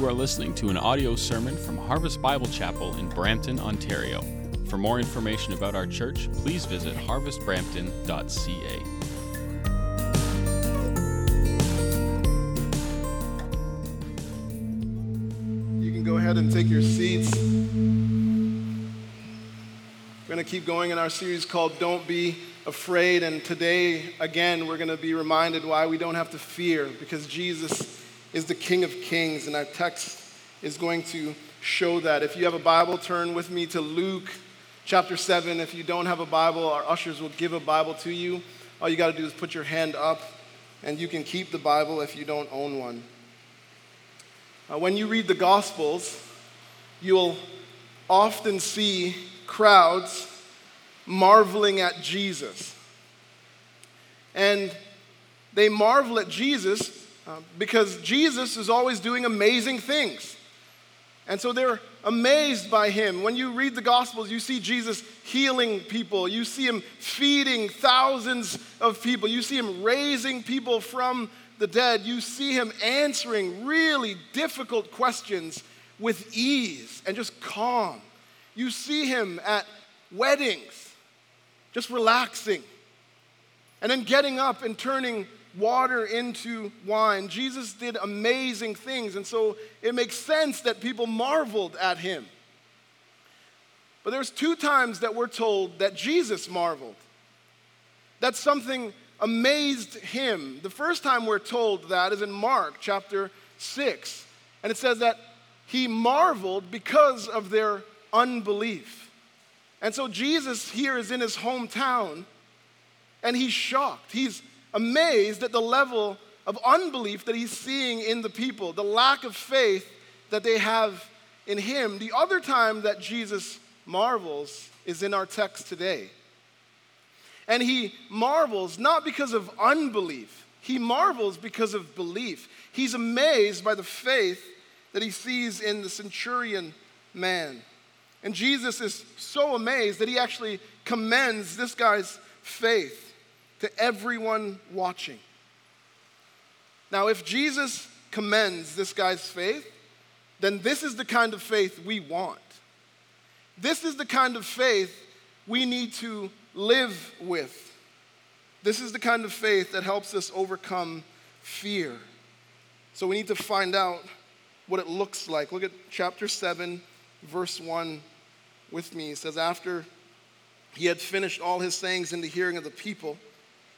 You are listening to an audio sermon from Harvest Bible Chapel in Brampton, Ontario. For more information about our church, please visit harvestbrampton.ca. You can go ahead and take your seats. We're going to keep going in our series called Don't Be Afraid. And today, again, we're going to be reminded why we don't have to fear because Jesus is the King of Kings. And our text is going to show that. If you have a Bible, turn with me to Luke chapter 7. If you don't have a Bible, our ushers will give a Bible to you. All you got to do is put your hand up, and you can keep the Bible if you don't own one. Uh, when you read the Gospels, you'll often see crowds marveling at Jesus. And they marvel at Jesus uh, because Jesus is always doing amazing things. And so they're amazed by him. When you read the Gospels, you see Jesus healing people, you see him feeding thousands of people, you see him raising people from the dead, you see him answering really difficult questions with ease and just calm. You see him at weddings, just relaxing, and then getting up and turning water into wine. Jesus did amazing things, and so it makes sense that people marveled at him. But there's two times that we're told that Jesus marveled. That something amazed him. The first time we're told that is in Mark chapter 6. And it says that he marveled because of their unbelief. And so Jesus here is in his hometown and he's shocked. He's amazed at the level of unbelief that he's seeing in the people, the lack of faith that they have in him. The other time that Jesus marvels is in our text today. And he marvels not because of unbelief, he marvels because of belief. He's amazed by the faith that he sees in the centurion man. And Jesus is so amazed that he actually commends this guy's faith to everyone watching. Now, if Jesus commends this guy's faith, then this is the kind of faith we want. This is the kind of faith we need to live with. This is the kind of faith that helps us overcome fear. So we need to find out what it looks like. Look at chapter 7, verse 1 with me. It says, After he had finished all his sayings in the hearing of the people,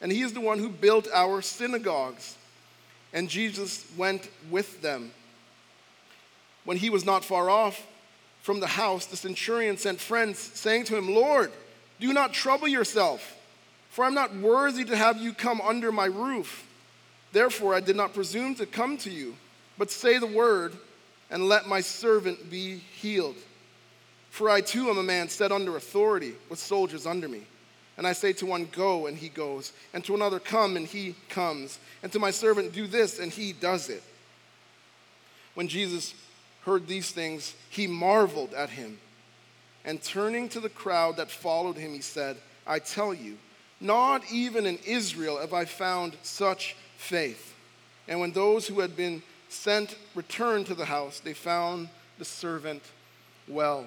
and he is the one who built our synagogues. And Jesus went with them. When he was not far off from the house, the centurion sent friends, saying to him, Lord, do not trouble yourself, for I'm not worthy to have you come under my roof. Therefore, I did not presume to come to you, but say the word, and let my servant be healed. For I too am a man set under authority, with soldiers under me. And I say to one, Go, and he goes, and to another, Come, and he comes, and to my servant, Do this, and he does it. When Jesus heard these things, he marveled at him. And turning to the crowd that followed him, he said, I tell you, not even in Israel have I found such faith. And when those who had been sent returned to the house, they found the servant well.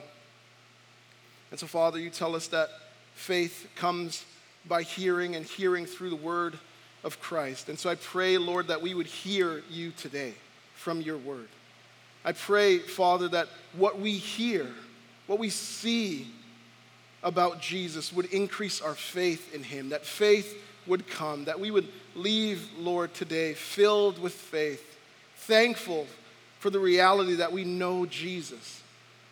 And so, Father, you tell us that faith comes by hearing and hearing through the word of Christ. And so I pray, Lord, that we would hear you today from your word. I pray, Father, that what we hear, what we see about Jesus would increase our faith in him, that faith would come, that we would leave, Lord, today filled with faith, thankful for the reality that we know Jesus,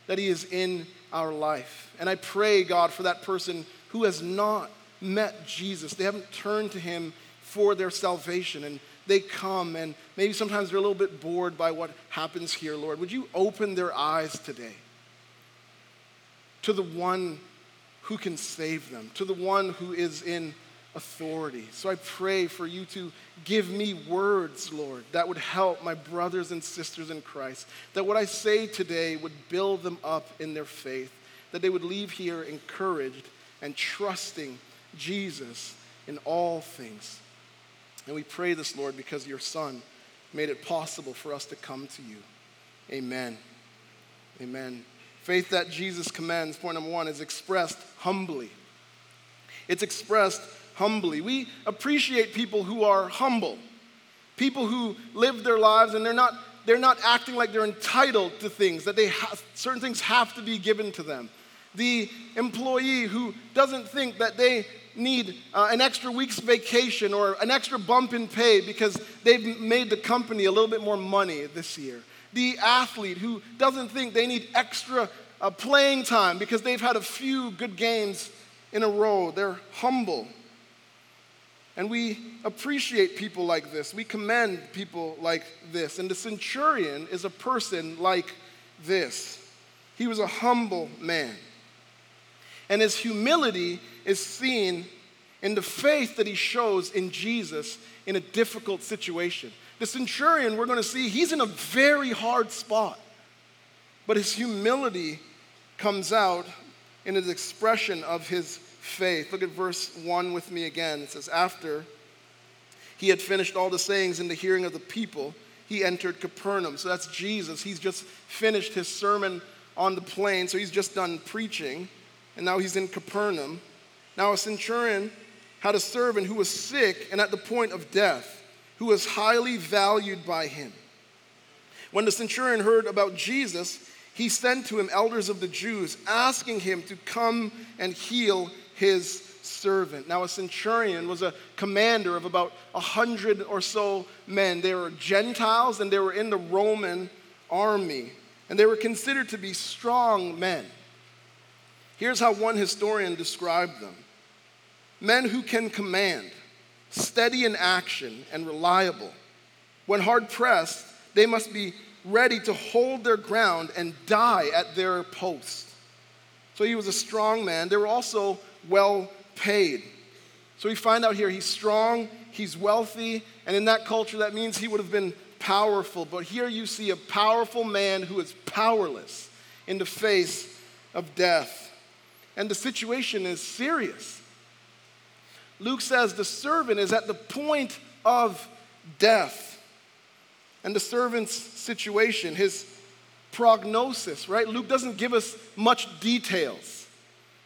that he is in our life. And I pray, God, for that person who has not met Jesus, they haven't turned to him for their salvation, and they come and maybe sometimes they're a little bit bored by what happens here, Lord, would you open their eyes today to the one who can save them, to the one who is in authority. So I pray for you to give me words, Lord, that would help my brothers and sisters in Christ, that what I say today would build them up in their faith, that they would leave here encouraged and trusting Jesus in all things. And we pray this, Lord, because your Son made it possible for us to come to you. Amen. Amen. Faith that Jesus commands, point number one, is expressed humbly. It's expressed humbly. We appreciate people who are humble, people who live their lives and they're not, they're not acting like they're entitled to things, that they have, certain things have to be given to them. The employee who doesn't think that they need uh, an extra week's vacation or an extra bump in pay because they've made the company a little bit more money this year. The athlete who doesn't think they need extra uh, playing time because they've had a few good games in a row. They're humble. And we appreciate people like this. We commend people like this. And the centurion is a person like this. He was a humble man. And his humility is seen in the faith that he shows in Jesus in a difficult situation. The centurion, we're going to see, he's in a very hard spot. But his humility comes out in his expression of his faith. Look at verse 1 with me again. It says, After he had finished all the sayings in the hearing of the people, he entered Capernaum. So that's Jesus. He's just finished his sermon on the plain, so he's just done preaching, and now he's in Capernaum. Now, a centurion had a servant who was sick and at the point of death, who was highly valued by him. When the centurion heard about Jesus, he sent to him elders of the Jews, asking him to come and heal his servant. Now, a centurion was a commander of about a hundred or so men. They were Gentiles and they were in the Roman army, and they were considered to be strong men. Here's how one historian described them men who can command, steady in action, and reliable. When hard pressed, they must be ready to hold their ground and die at their post. So he was a strong man. They were also well paid. So we find out here he's strong, he's wealthy, and in that culture, that means he would have been powerful. But here you see a powerful man who is powerless in the face of death. And the situation is serious. Luke says the servant is at the point of death. And the servant's situation, his prognosis, right? Luke doesn't give us much details.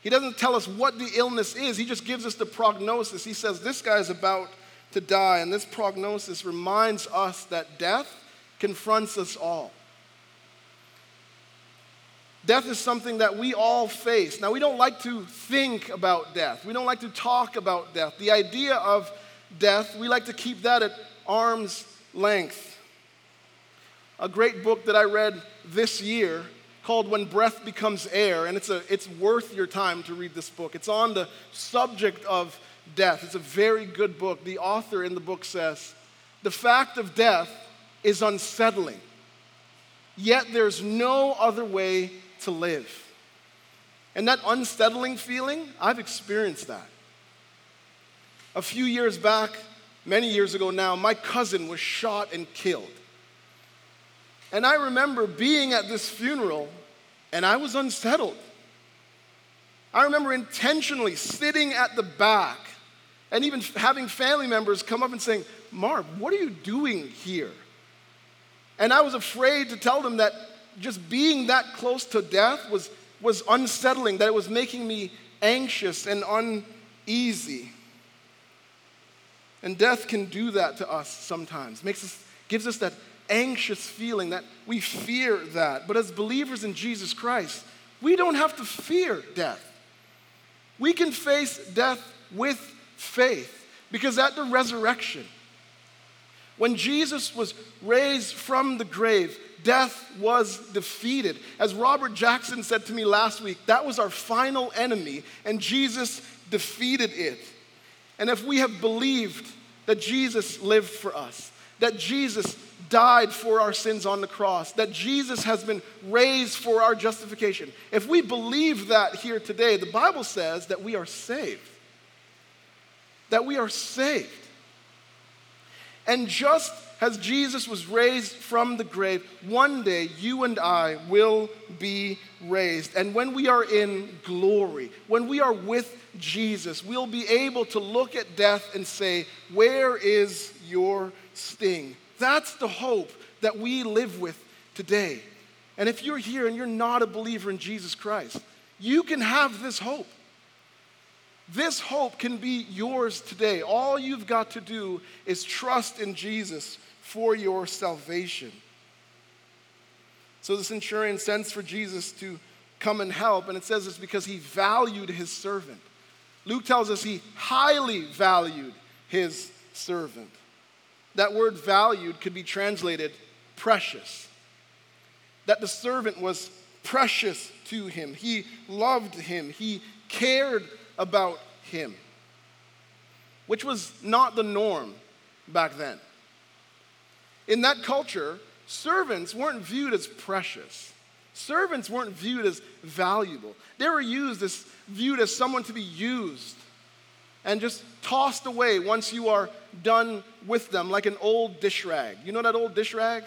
He doesn't tell us what the illness is, he just gives us the prognosis. He says, This guy is about to die, and this prognosis reminds us that death confronts us all. Death is something that we all face. Now, we don't like to think about death. We don't like to talk about death. The idea of death, we like to keep that at arm's length. A great book that I read this year called When Breath Becomes Air, and it's, a, it's worth your time to read this book. It's on the subject of death. It's a very good book. The author in the book says, The fact of death is unsettling, yet there's no other way to live. And that unsettling feeling, I've experienced that. A few years back, many years ago now, my cousin was shot and killed. And I remember being at this funeral and I was unsettled. I remember intentionally sitting at the back and even having family members come up and saying, Mark, what are you doing here? And I was afraid to tell them that just being that close to death was, was unsettling, that it was making me anxious and uneasy. And death can do that to us sometimes, makes us, gives us that anxious feeling, that we fear that. But as believers in Jesus Christ, we don't have to fear death. We can face death with faith because at the resurrection, when Jesus was raised from the grave, death was defeated. As Robert Jackson said to me last week, that was our final enemy, and Jesus defeated it. And if we have believed that Jesus lived for us, that Jesus died for our sins on the cross, that Jesus has been raised for our justification. If we believe that here today, the Bible says that we are saved. That we are saved. And just as Jesus was raised from the grave, one day you and I will be raised. And when we are in glory, when we are with Jesus, we'll be able to look at death and say, Where is your sting? That's the hope that we live with today. And if you're here and you're not a believer in Jesus Christ, you can have this hope. This hope can be yours today. All you've got to do is trust in Jesus for your salvation. So the centurion sends for Jesus to come and help, and it says it's because he valued his servant. Luke tells us he highly valued his servant. That word valued could be translated precious. That the servant was precious to him. He loved him. He cared about him, which was not the norm back then. In that culture, servants weren't viewed as precious. Servants weren't viewed as valuable. They were used as viewed as someone to be used and just tossed away once you are done with them, like an old dish rag. You know that old dish rag?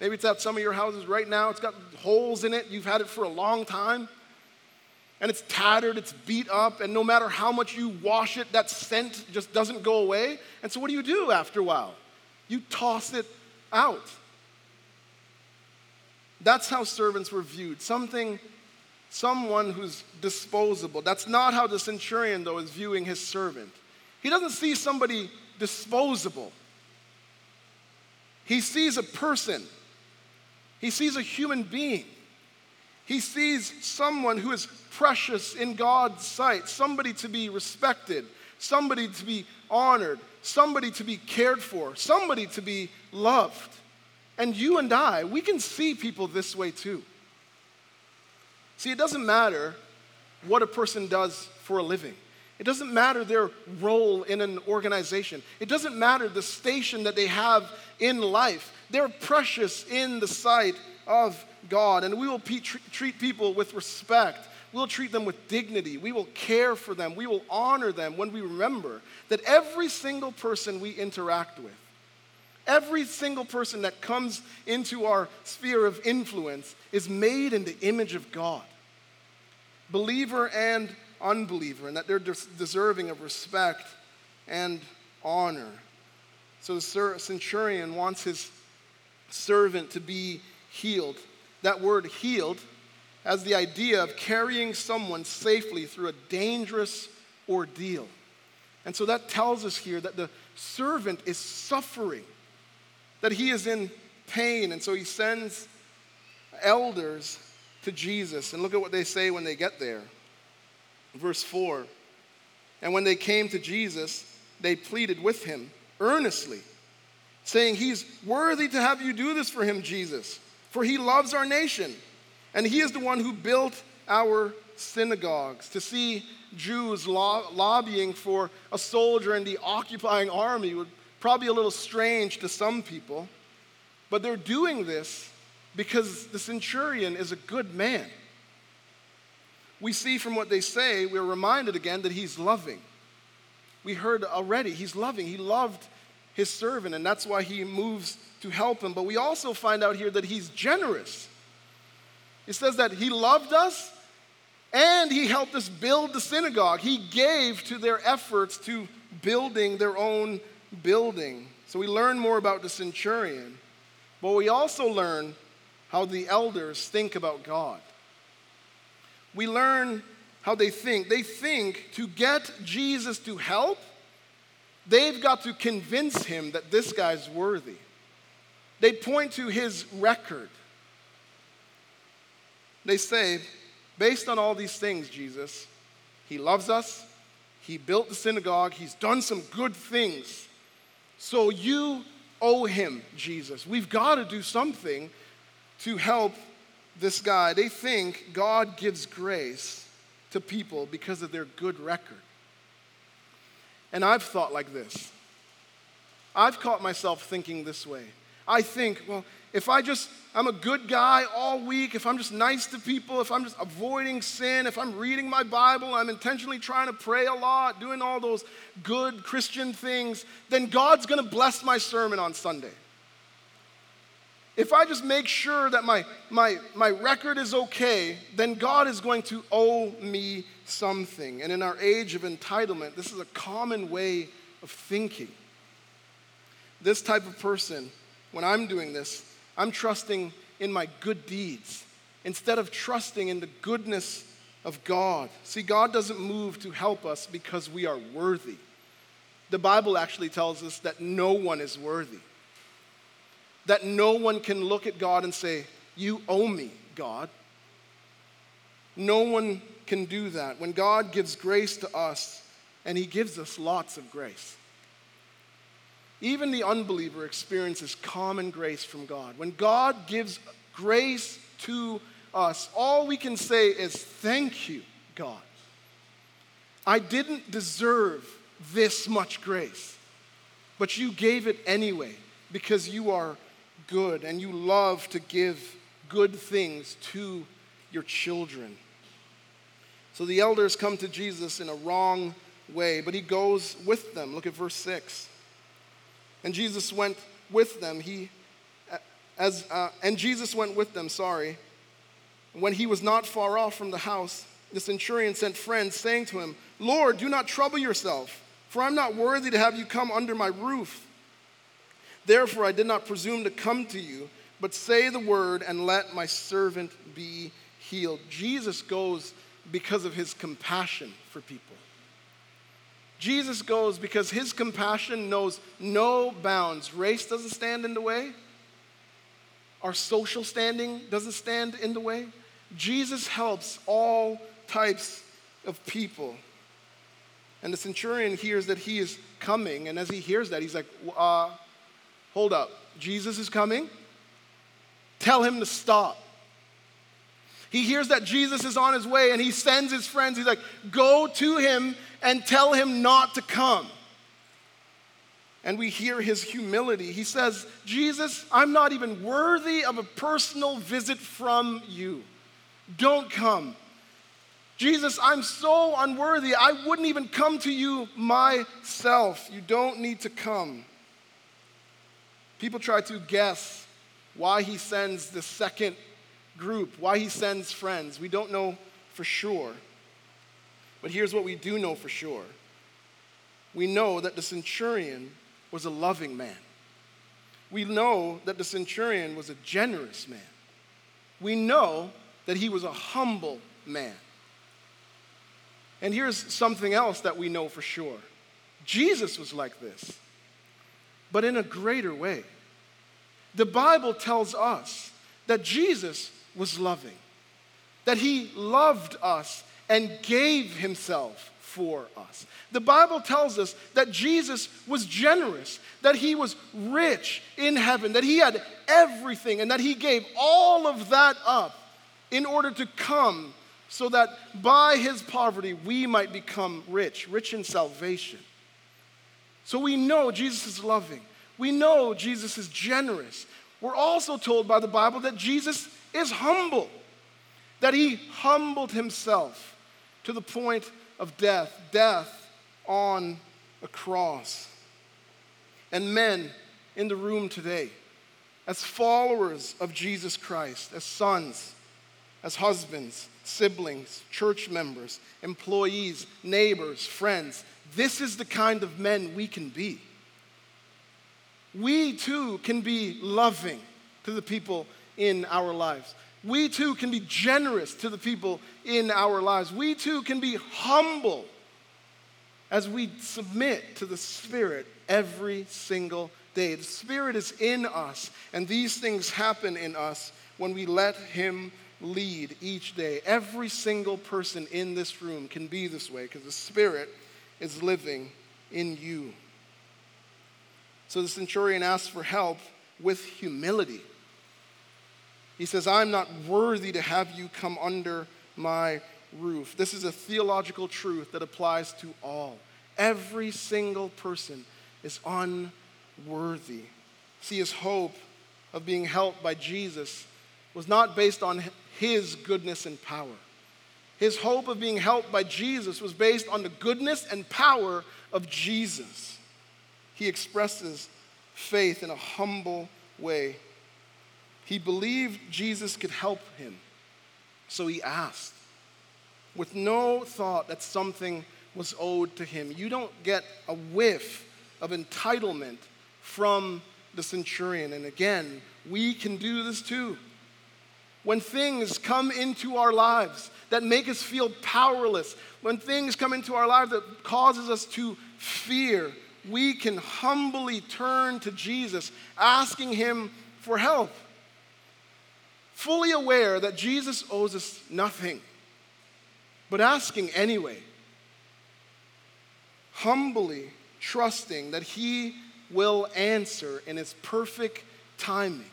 Maybe it's at some of your houses right now. It's got holes in it. You've had it for a long time. And it's tattered, it's beat up, and no matter how much you wash it, that scent just doesn't go away. And so, what do you do after a while? You toss it out. That's how servants were viewed. Something someone who's disposable. That's not how the centurion, though, is viewing his servant. He doesn't see somebody disposable, he sees a person, he sees a human being. He sees someone who is precious in God's sight, somebody to be respected, somebody to be honored, somebody to be cared for, somebody to be loved. And you and I, we can see people this way too. See, it doesn't matter what a person does for a living. It doesn't matter their role in an organization. It doesn't matter the station that they have in life. They're precious in the sight of God. And we will pe- treat people with respect. We'll treat them with dignity. We will care for them. We will honor them when we remember that every single person we interact with, every single person that comes into our sphere of influence, is made in the image of God, believer and unbeliever, and that they're deserving of respect and honor. So the centurion wants his servant to be healed. That word healed has the idea of carrying someone safely through a dangerous ordeal. And so that tells us here that the servant is suffering, that he is in pain. And so he sends elders to Jesus. And look at what they say when they get there. Verse 4 And when they came to Jesus, they pleaded with him earnestly, saying, He's worthy to have you do this for him, Jesus, for he loves our nation. And he is the one who built our synagogues. To see Jews lo- lobbying for a soldier in the occupying army would probably a little strange to some people, but they're doing this because the centurion is a good man. We see from what they say, we're reminded again that he's loving. We heard already, he's loving. He loved his servant, and that's why he moves to help him. But we also find out here that he's generous. It says that he loved us and he helped us build the synagogue. He gave to their efforts to building their own building. So we learn more about the centurion, but we also learn how the elders think about God. We learn how they think. They think to get Jesus to help, they've got to convince him that this guy's worthy. They point to his record. They say, based on all these things, Jesus, he loves us, he built the synagogue, he's done some good things. So you owe him, Jesus. We've got to do something to help this guy. They think God gives grace to people because of their good record. And I've thought like this I've caught myself thinking this way. I think, well, if I just, I'm a good guy all week, if I'm just nice to people, if I'm just avoiding sin, if I'm reading my Bible, I'm intentionally trying to pray a lot, doing all those good Christian things, then God's gonna bless my sermon on Sunday. If I just make sure that my, my, my record is okay, then God is going to owe me something. And in our age of entitlement, this is a common way of thinking. This type of person, when I'm doing this, I'm trusting in my good deeds instead of trusting in the goodness of God. See, God doesn't move to help us because we are worthy. The Bible actually tells us that no one is worthy that no one can look at God and say, You owe me, God. No one can do that. When God gives grace to us, and He gives us lots of grace, even the unbeliever experiences common grace from God. When God gives grace to us, all we can say is, Thank you, God. I didn't deserve this much grace, but you gave it anyway because you are good and you love to give good things to your children. So the elders come to Jesus in a wrong way, but he goes with them. Look at verse 6. And Jesus went with them. He as uh, and Jesus went with them, sorry. When he was not far off from the house, the centurion sent friends saying to him, "Lord, do not trouble yourself, for I'm not worthy to have you come under my roof." Therefore, I did not presume to come to you, but say the word and let my servant be healed. Jesus goes because of his compassion for people. Jesus goes because his compassion knows no bounds. Race doesn't stand in the way, our social standing doesn't stand in the way. Jesus helps all types of people. And the centurion hears that he is coming, and as he hears that, he's like, uh, hold up, Jesus is coming. Tell him to stop. He hears that Jesus is on his way and he sends his friends. He's like, go to him and tell him not to come. And we hear his humility. He says, Jesus, I'm not even worthy of a personal visit from you. Don't come. Jesus, I'm so unworthy. I wouldn't even come to you myself. You don't need to come. People try to guess why he sends the second group, why he sends friends. We don't know for sure. But here's what we do know for sure we know that the centurion was a loving man. We know that the centurion was a generous man. We know that he was a humble man. And here's something else that we know for sure Jesus was like this, but in a greater way. The Bible tells us that Jesus was loving, that he loved us and gave himself for us. The Bible tells us that Jesus was generous, that he was rich in heaven, that he had everything, and that he gave all of that up in order to come so that by his poverty we might become rich, rich in salvation. So we know Jesus is loving. We know Jesus is generous. We're also told by the Bible that Jesus is humble, that he humbled himself to the point of death, death on a cross. And men in the room today, as followers of Jesus Christ, as sons, as husbands, siblings, church members, employees, neighbors, friends, this is the kind of men we can be we too can be loving to the people in our lives. We too can be generous to the people in our lives. We too can be humble as we submit to the Spirit every single day. The Spirit is in us, and these things happen in us when we let Him lead each day. Every single person in this room can be this way because the Spirit is living in you. So the centurion asks for help with humility. He says, I'm not worthy to have you come under my roof. This is a theological truth that applies to all. Every single person is unworthy. See, his hope of being helped by Jesus was not based on his goodness and power. His hope of being helped by Jesus was based on the goodness and power of Jesus. He expresses faith in a humble way. He believed Jesus could help him, so he asked with no thought that something was owed to him. You don't get a whiff of entitlement from the centurion. And again, we can do this too. When things come into our lives that make us feel powerless, when things come into our lives that causes us to fear, we can humbly turn to Jesus, asking him for help. Fully aware that Jesus owes us nothing, but asking anyway. Humbly trusting that he will answer in his perfect timing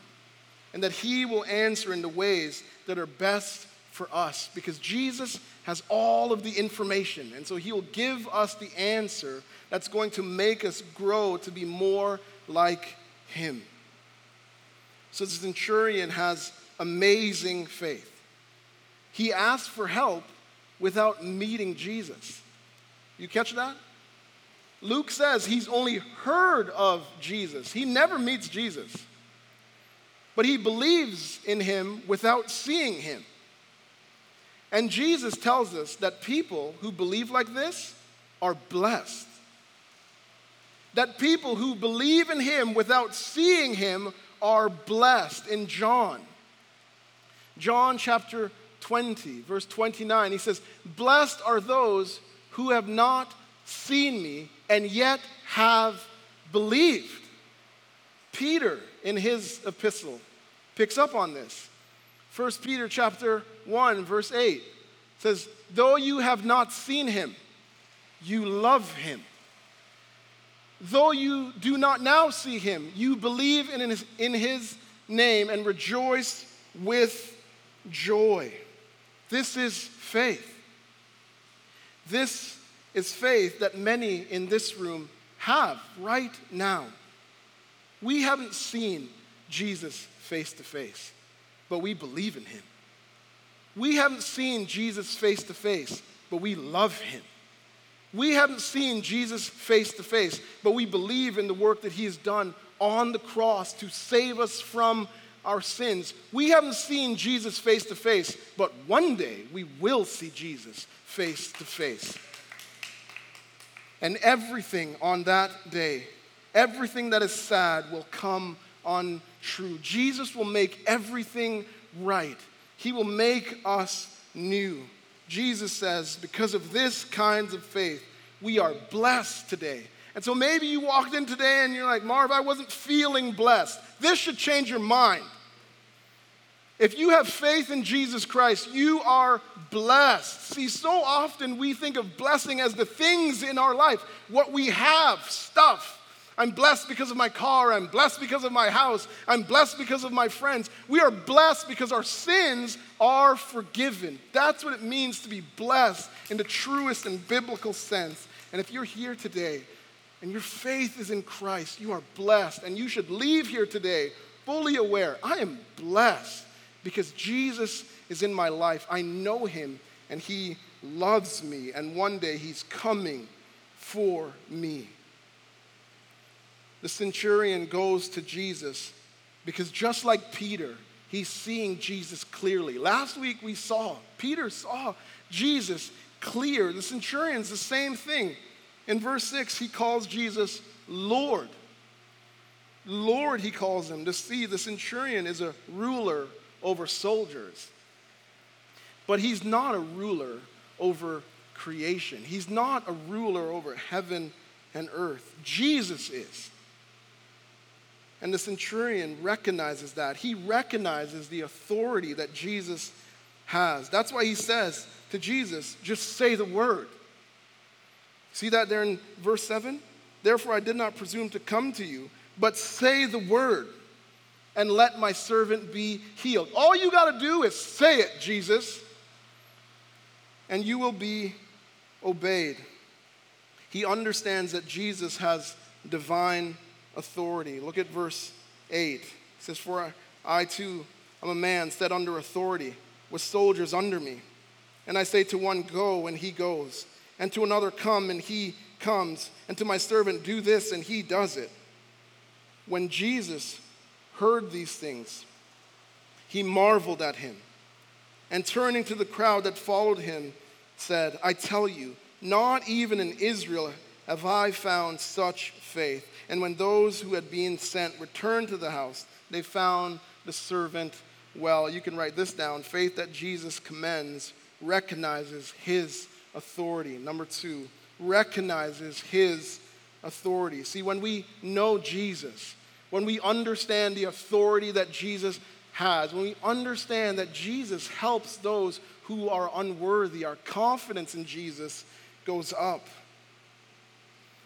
and that he will answer in the ways that are best for us because Jesus has all of the information. And so he will give us the answer that's going to make us grow to be more like him. So the centurion has amazing faith. He asked for help without meeting Jesus. You catch that? Luke says he's only heard of Jesus. He never meets Jesus. But he believes in him without seeing him. And Jesus tells us that people who believe like this are blessed. That people who believe in him without seeing him are blessed. In John, John chapter 20, verse 29, he says, Blessed are those who have not seen me and yet have believed. Peter, in his epistle, picks up on this. 1 Peter chapter 1 verse 8 says, "Though you have not seen him, you love him. Though you do not now see him, you believe in his, in his name and rejoice with joy." This is faith. This is faith that many in this room have right now. We haven't seen Jesus face to face, but we believe in him. We haven't seen Jesus face to face, but we love him. We haven't seen Jesus face to face, but we believe in the work that he has done on the cross to save us from our sins. We haven't seen Jesus face to face, but one day we will see Jesus face to face. And everything on that day, everything that is sad will come untrue. Jesus will make everything right. He will make us new. Jesus says, because of this kinds of faith, we are blessed today. And so maybe you walked in today and you're like, Marv, I wasn't feeling blessed. This should change your mind. If you have faith in Jesus Christ, you are blessed. See, so often we think of blessing as the things in our life, what we have, stuff. I'm blessed because of my car. I'm blessed because of my house. I'm blessed because of my friends. We are blessed because our sins are forgiven. That's what it means to be blessed in the truest and biblical sense. And if you're here today and your faith is in Christ, you are blessed. And you should leave here today fully aware I am blessed because Jesus is in my life. I know him and he loves me, and one day he's coming for me. The centurion goes to Jesus because just like Peter, he's seeing Jesus clearly. Last week we saw, Peter saw Jesus clear. The centurion's the same thing. In verse 6, he calls Jesus Lord. Lord, he calls him. To see, the centurion is a ruler over soldiers. But he's not a ruler over creation, he's not a ruler over heaven and earth. Jesus is. And the centurion recognizes that. He recognizes the authority that Jesus has. That's why he says to Jesus, just say the word. See that there in verse 7? Therefore, I did not presume to come to you, but say the word and let my servant be healed. All you got to do is say it, Jesus, and you will be obeyed. He understands that Jesus has divine authority. Look at verse 8. It says, For I too am a man set under authority, with soldiers under me. And I say to one, Go, and he goes, and to another, Come, and he comes, and to my servant, Do this, and he does it. When Jesus heard these things, he marveled at him, and turning to the crowd that followed him, said, I tell you, not even in Israel have I found such faith. And when those who had been sent returned to the house, they found the servant well. You can write this down faith that Jesus commends recognizes his authority. Number two, recognizes his authority. See, when we know Jesus, when we understand the authority that Jesus has, when we understand that Jesus helps those who are unworthy, our confidence in Jesus goes up.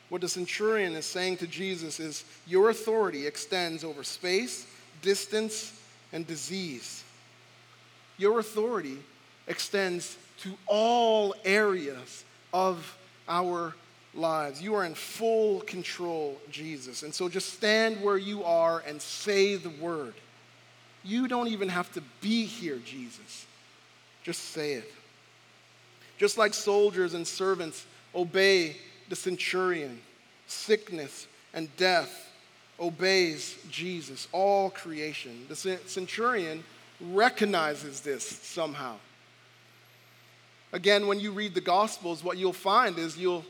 What the centurion is saying to Jesus is, Your authority extends over space, distance, and disease. Your authority extends to all areas of our lives. You are in full control, Jesus. And so just stand where you are and say the word. You don't even have to be here, Jesus. Just say it. Just like soldiers and servants obey the centurion, sickness and death obeys Jesus, all creation. The centurion recognizes this somehow. Again, when you read the Gospels, what you'll find is you'll,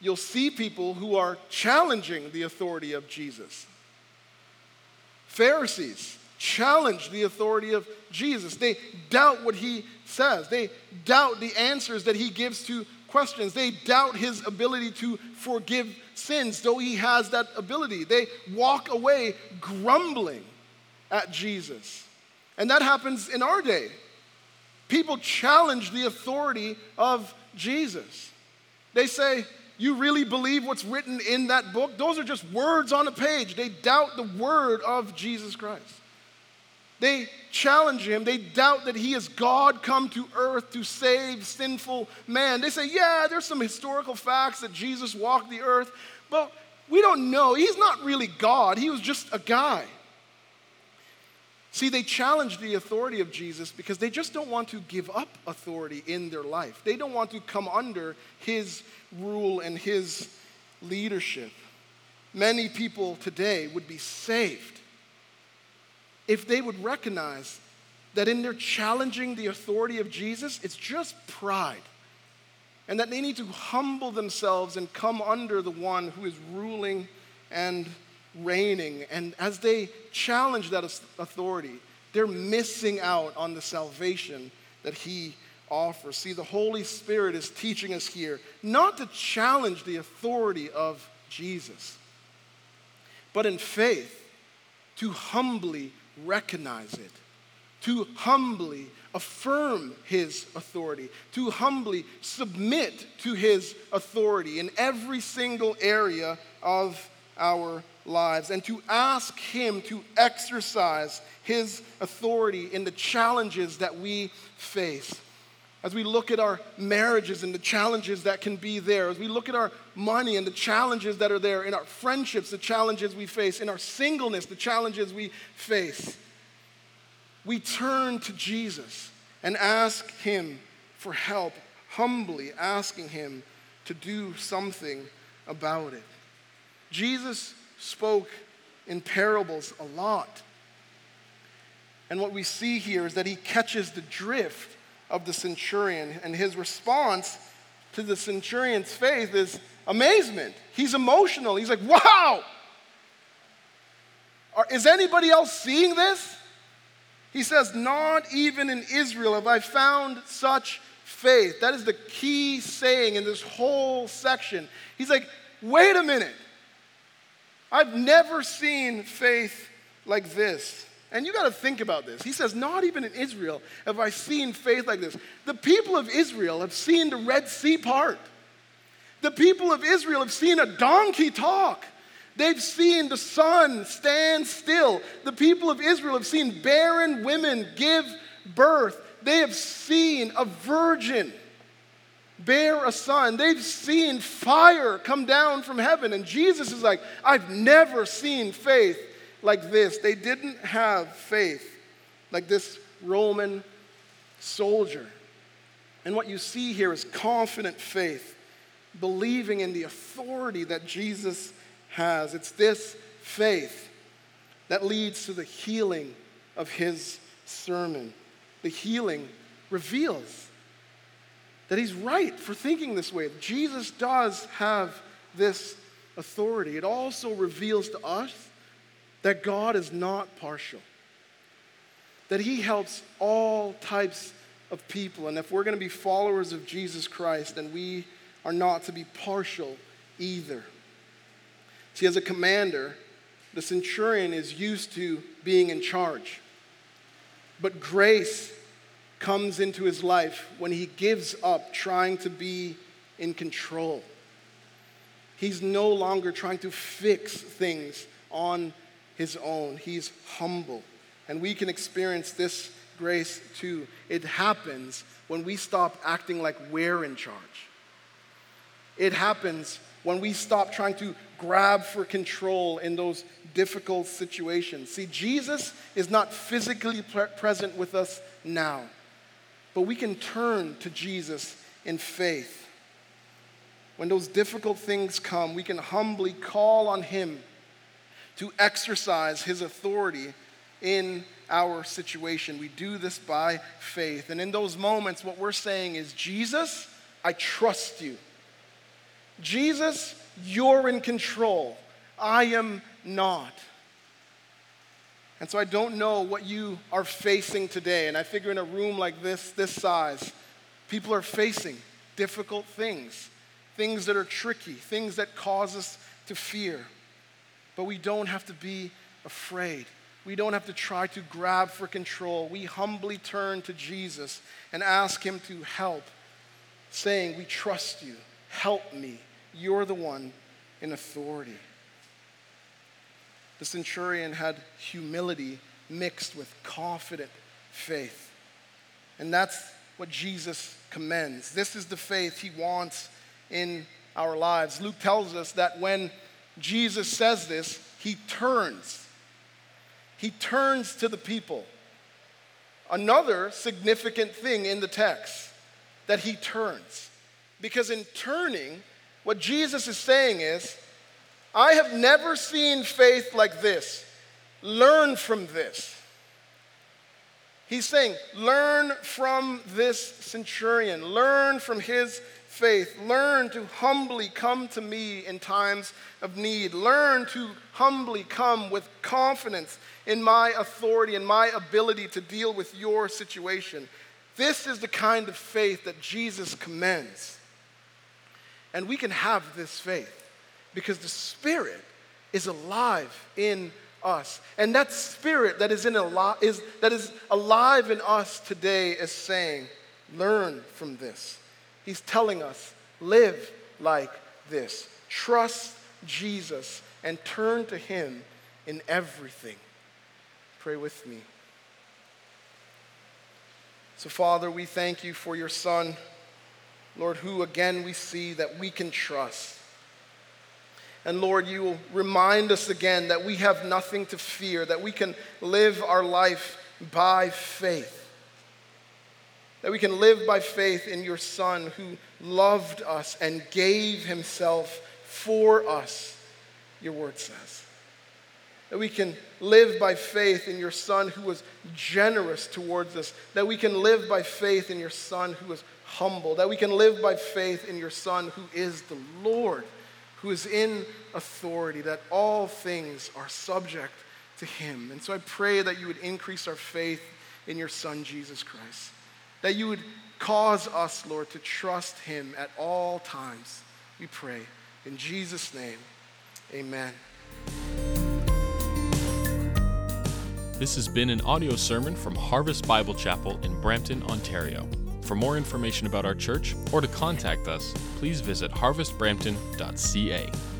you'll see people who are challenging the authority of Jesus. Pharisees challenge the authority of Jesus. They doubt what he says, they doubt the answers that he gives to questions. They doubt his ability to forgive sins, though he has that ability. They walk away grumbling at Jesus. And that happens in our day. People challenge the authority of Jesus. They say, You really believe what's written in that book? Those are just words on a page. They doubt the word of Jesus Christ. They challenge him. They doubt that he is God come to earth to save sinful man. They say, yeah, there's some historical facts that Jesus walked the earth, but we don't know. He's not really God, he was just a guy. See, they challenge the authority of Jesus because they just don't want to give up authority in their life. They don't want to come under his rule and his leadership. Many people today would be saved if they would recognize that in their challenging the authority of Jesus, it's just pride. And that they need to humble themselves and come under the one who is ruling and reigning. And as they challenge that authority, they're missing out on the salvation that he offers. See, the Holy Spirit is teaching us here not to challenge the authority of Jesus, but in faith to humbly recognize it, to humbly affirm his authority, to humbly submit to his authority in every single area of our lives, and to ask him to exercise his authority in the challenges that we face. As we look at our marriages and the challenges that can be there, as we look at our money and the challenges that are there, in our friendships, the challenges we face, in our singleness, the challenges we face, we turn to Jesus and ask Him for help, humbly asking Him to do something about it. Jesus spoke in parables a lot. And what we see here is that he catches the drift of the centurion. And his response to the centurion's faith is amazement. He's emotional. He's like, wow! Is anybody else seeing this? He says, Not even in Israel have I found such faith. That is the key saying in this whole section. He's like, Wait a minute. I've never seen faith like this. And you got to think about this. He says, Not even in Israel have I seen faith like this. The people of Israel have seen the Red Sea part. The people of Israel have seen a donkey talk. They've seen the sun stand still. The people of Israel have seen barren women give birth. They have seen a virgin bear a son. They've seen fire come down from heaven. And Jesus is like, I've never seen faith like this. They didn't have faith like this Roman soldier. And what you see here is confident faith, believing in the authority that Jesus has. It's this faith that leads to the healing of his sermon. The healing reveals that he's right for thinking this way. Jesus does have this authority. It also reveals to us that God is not partial, that he helps all types of people. And if we're going to be followers of Jesus Christ, then we are not to be partial either. See, as a commander, the centurion is used to being in charge. But grace comes into his life when he gives up trying to be in control. He's no longer trying to fix things on his own, he's humble. And we can experience this grace too. It happens when we stop acting like we're in charge. It happens when we stop trying to grab for control in those difficult situations. See, Jesus is not physically pre- present with us now, but we can turn to Jesus in faith. When those difficult things come, we can humbly call on Him to exercise His authority in our situation. We do this by faith. And in those moments, what we're saying is, Jesus, I trust you. Jesus, you're in control. I am not. And so I don't know what you are facing today. And I figure in a room like this, this size, people are facing difficult things, things that are tricky, things that cause us to fear. But we don't have to be afraid. We don't have to try to grab for control. We humbly turn to Jesus and ask Him to help, saying, We trust you. Help me. You're the one in authority. The centurion had humility mixed with confident faith. And that's what Jesus commends. This is the faith he wants in our lives. Luke tells us that when Jesus says this, he turns. He turns to the people. Another significant thing in the text that he turns. Because in turning, what Jesus is saying is, I have never seen faith like this. Learn from this. He's saying, learn from this centurion, learn from his faith, learn to humbly come to me in times of need, learn to humbly come with confidence in my authority and my ability to deal with your situation. This is the kind of faith that Jesus commends. And we can have this faith because the Spirit is alive in us. And that Spirit that is, in al- is, that is alive in us today is saying, learn from this. He's telling us, live like this. Trust Jesus and turn to Him in everything. Pray with me. So, Father, we thank you for your Son. Lord, who again we see that we can trust. And Lord, you will remind us again that we have nothing to fear, that we can live our life by faith. That we can live by faith in your Son who loved us and gave himself for us, your word says. That we can live by faith in your Son who was generous towards us. That we can live by faith in your Son who was humble, that we can live by faith in your Son who is the Lord, who is in authority, that all things are subject to him. And so I pray that you would increase our faith in your Son, Jesus Christ, that you would cause us, Lord, to trust him at all times. We pray. In Jesus' name, amen. This has been an audio sermon from Harvest Bible Chapel in Brampton, Ontario. For more information about our church or to contact us, please visit harvestbrampton.ca.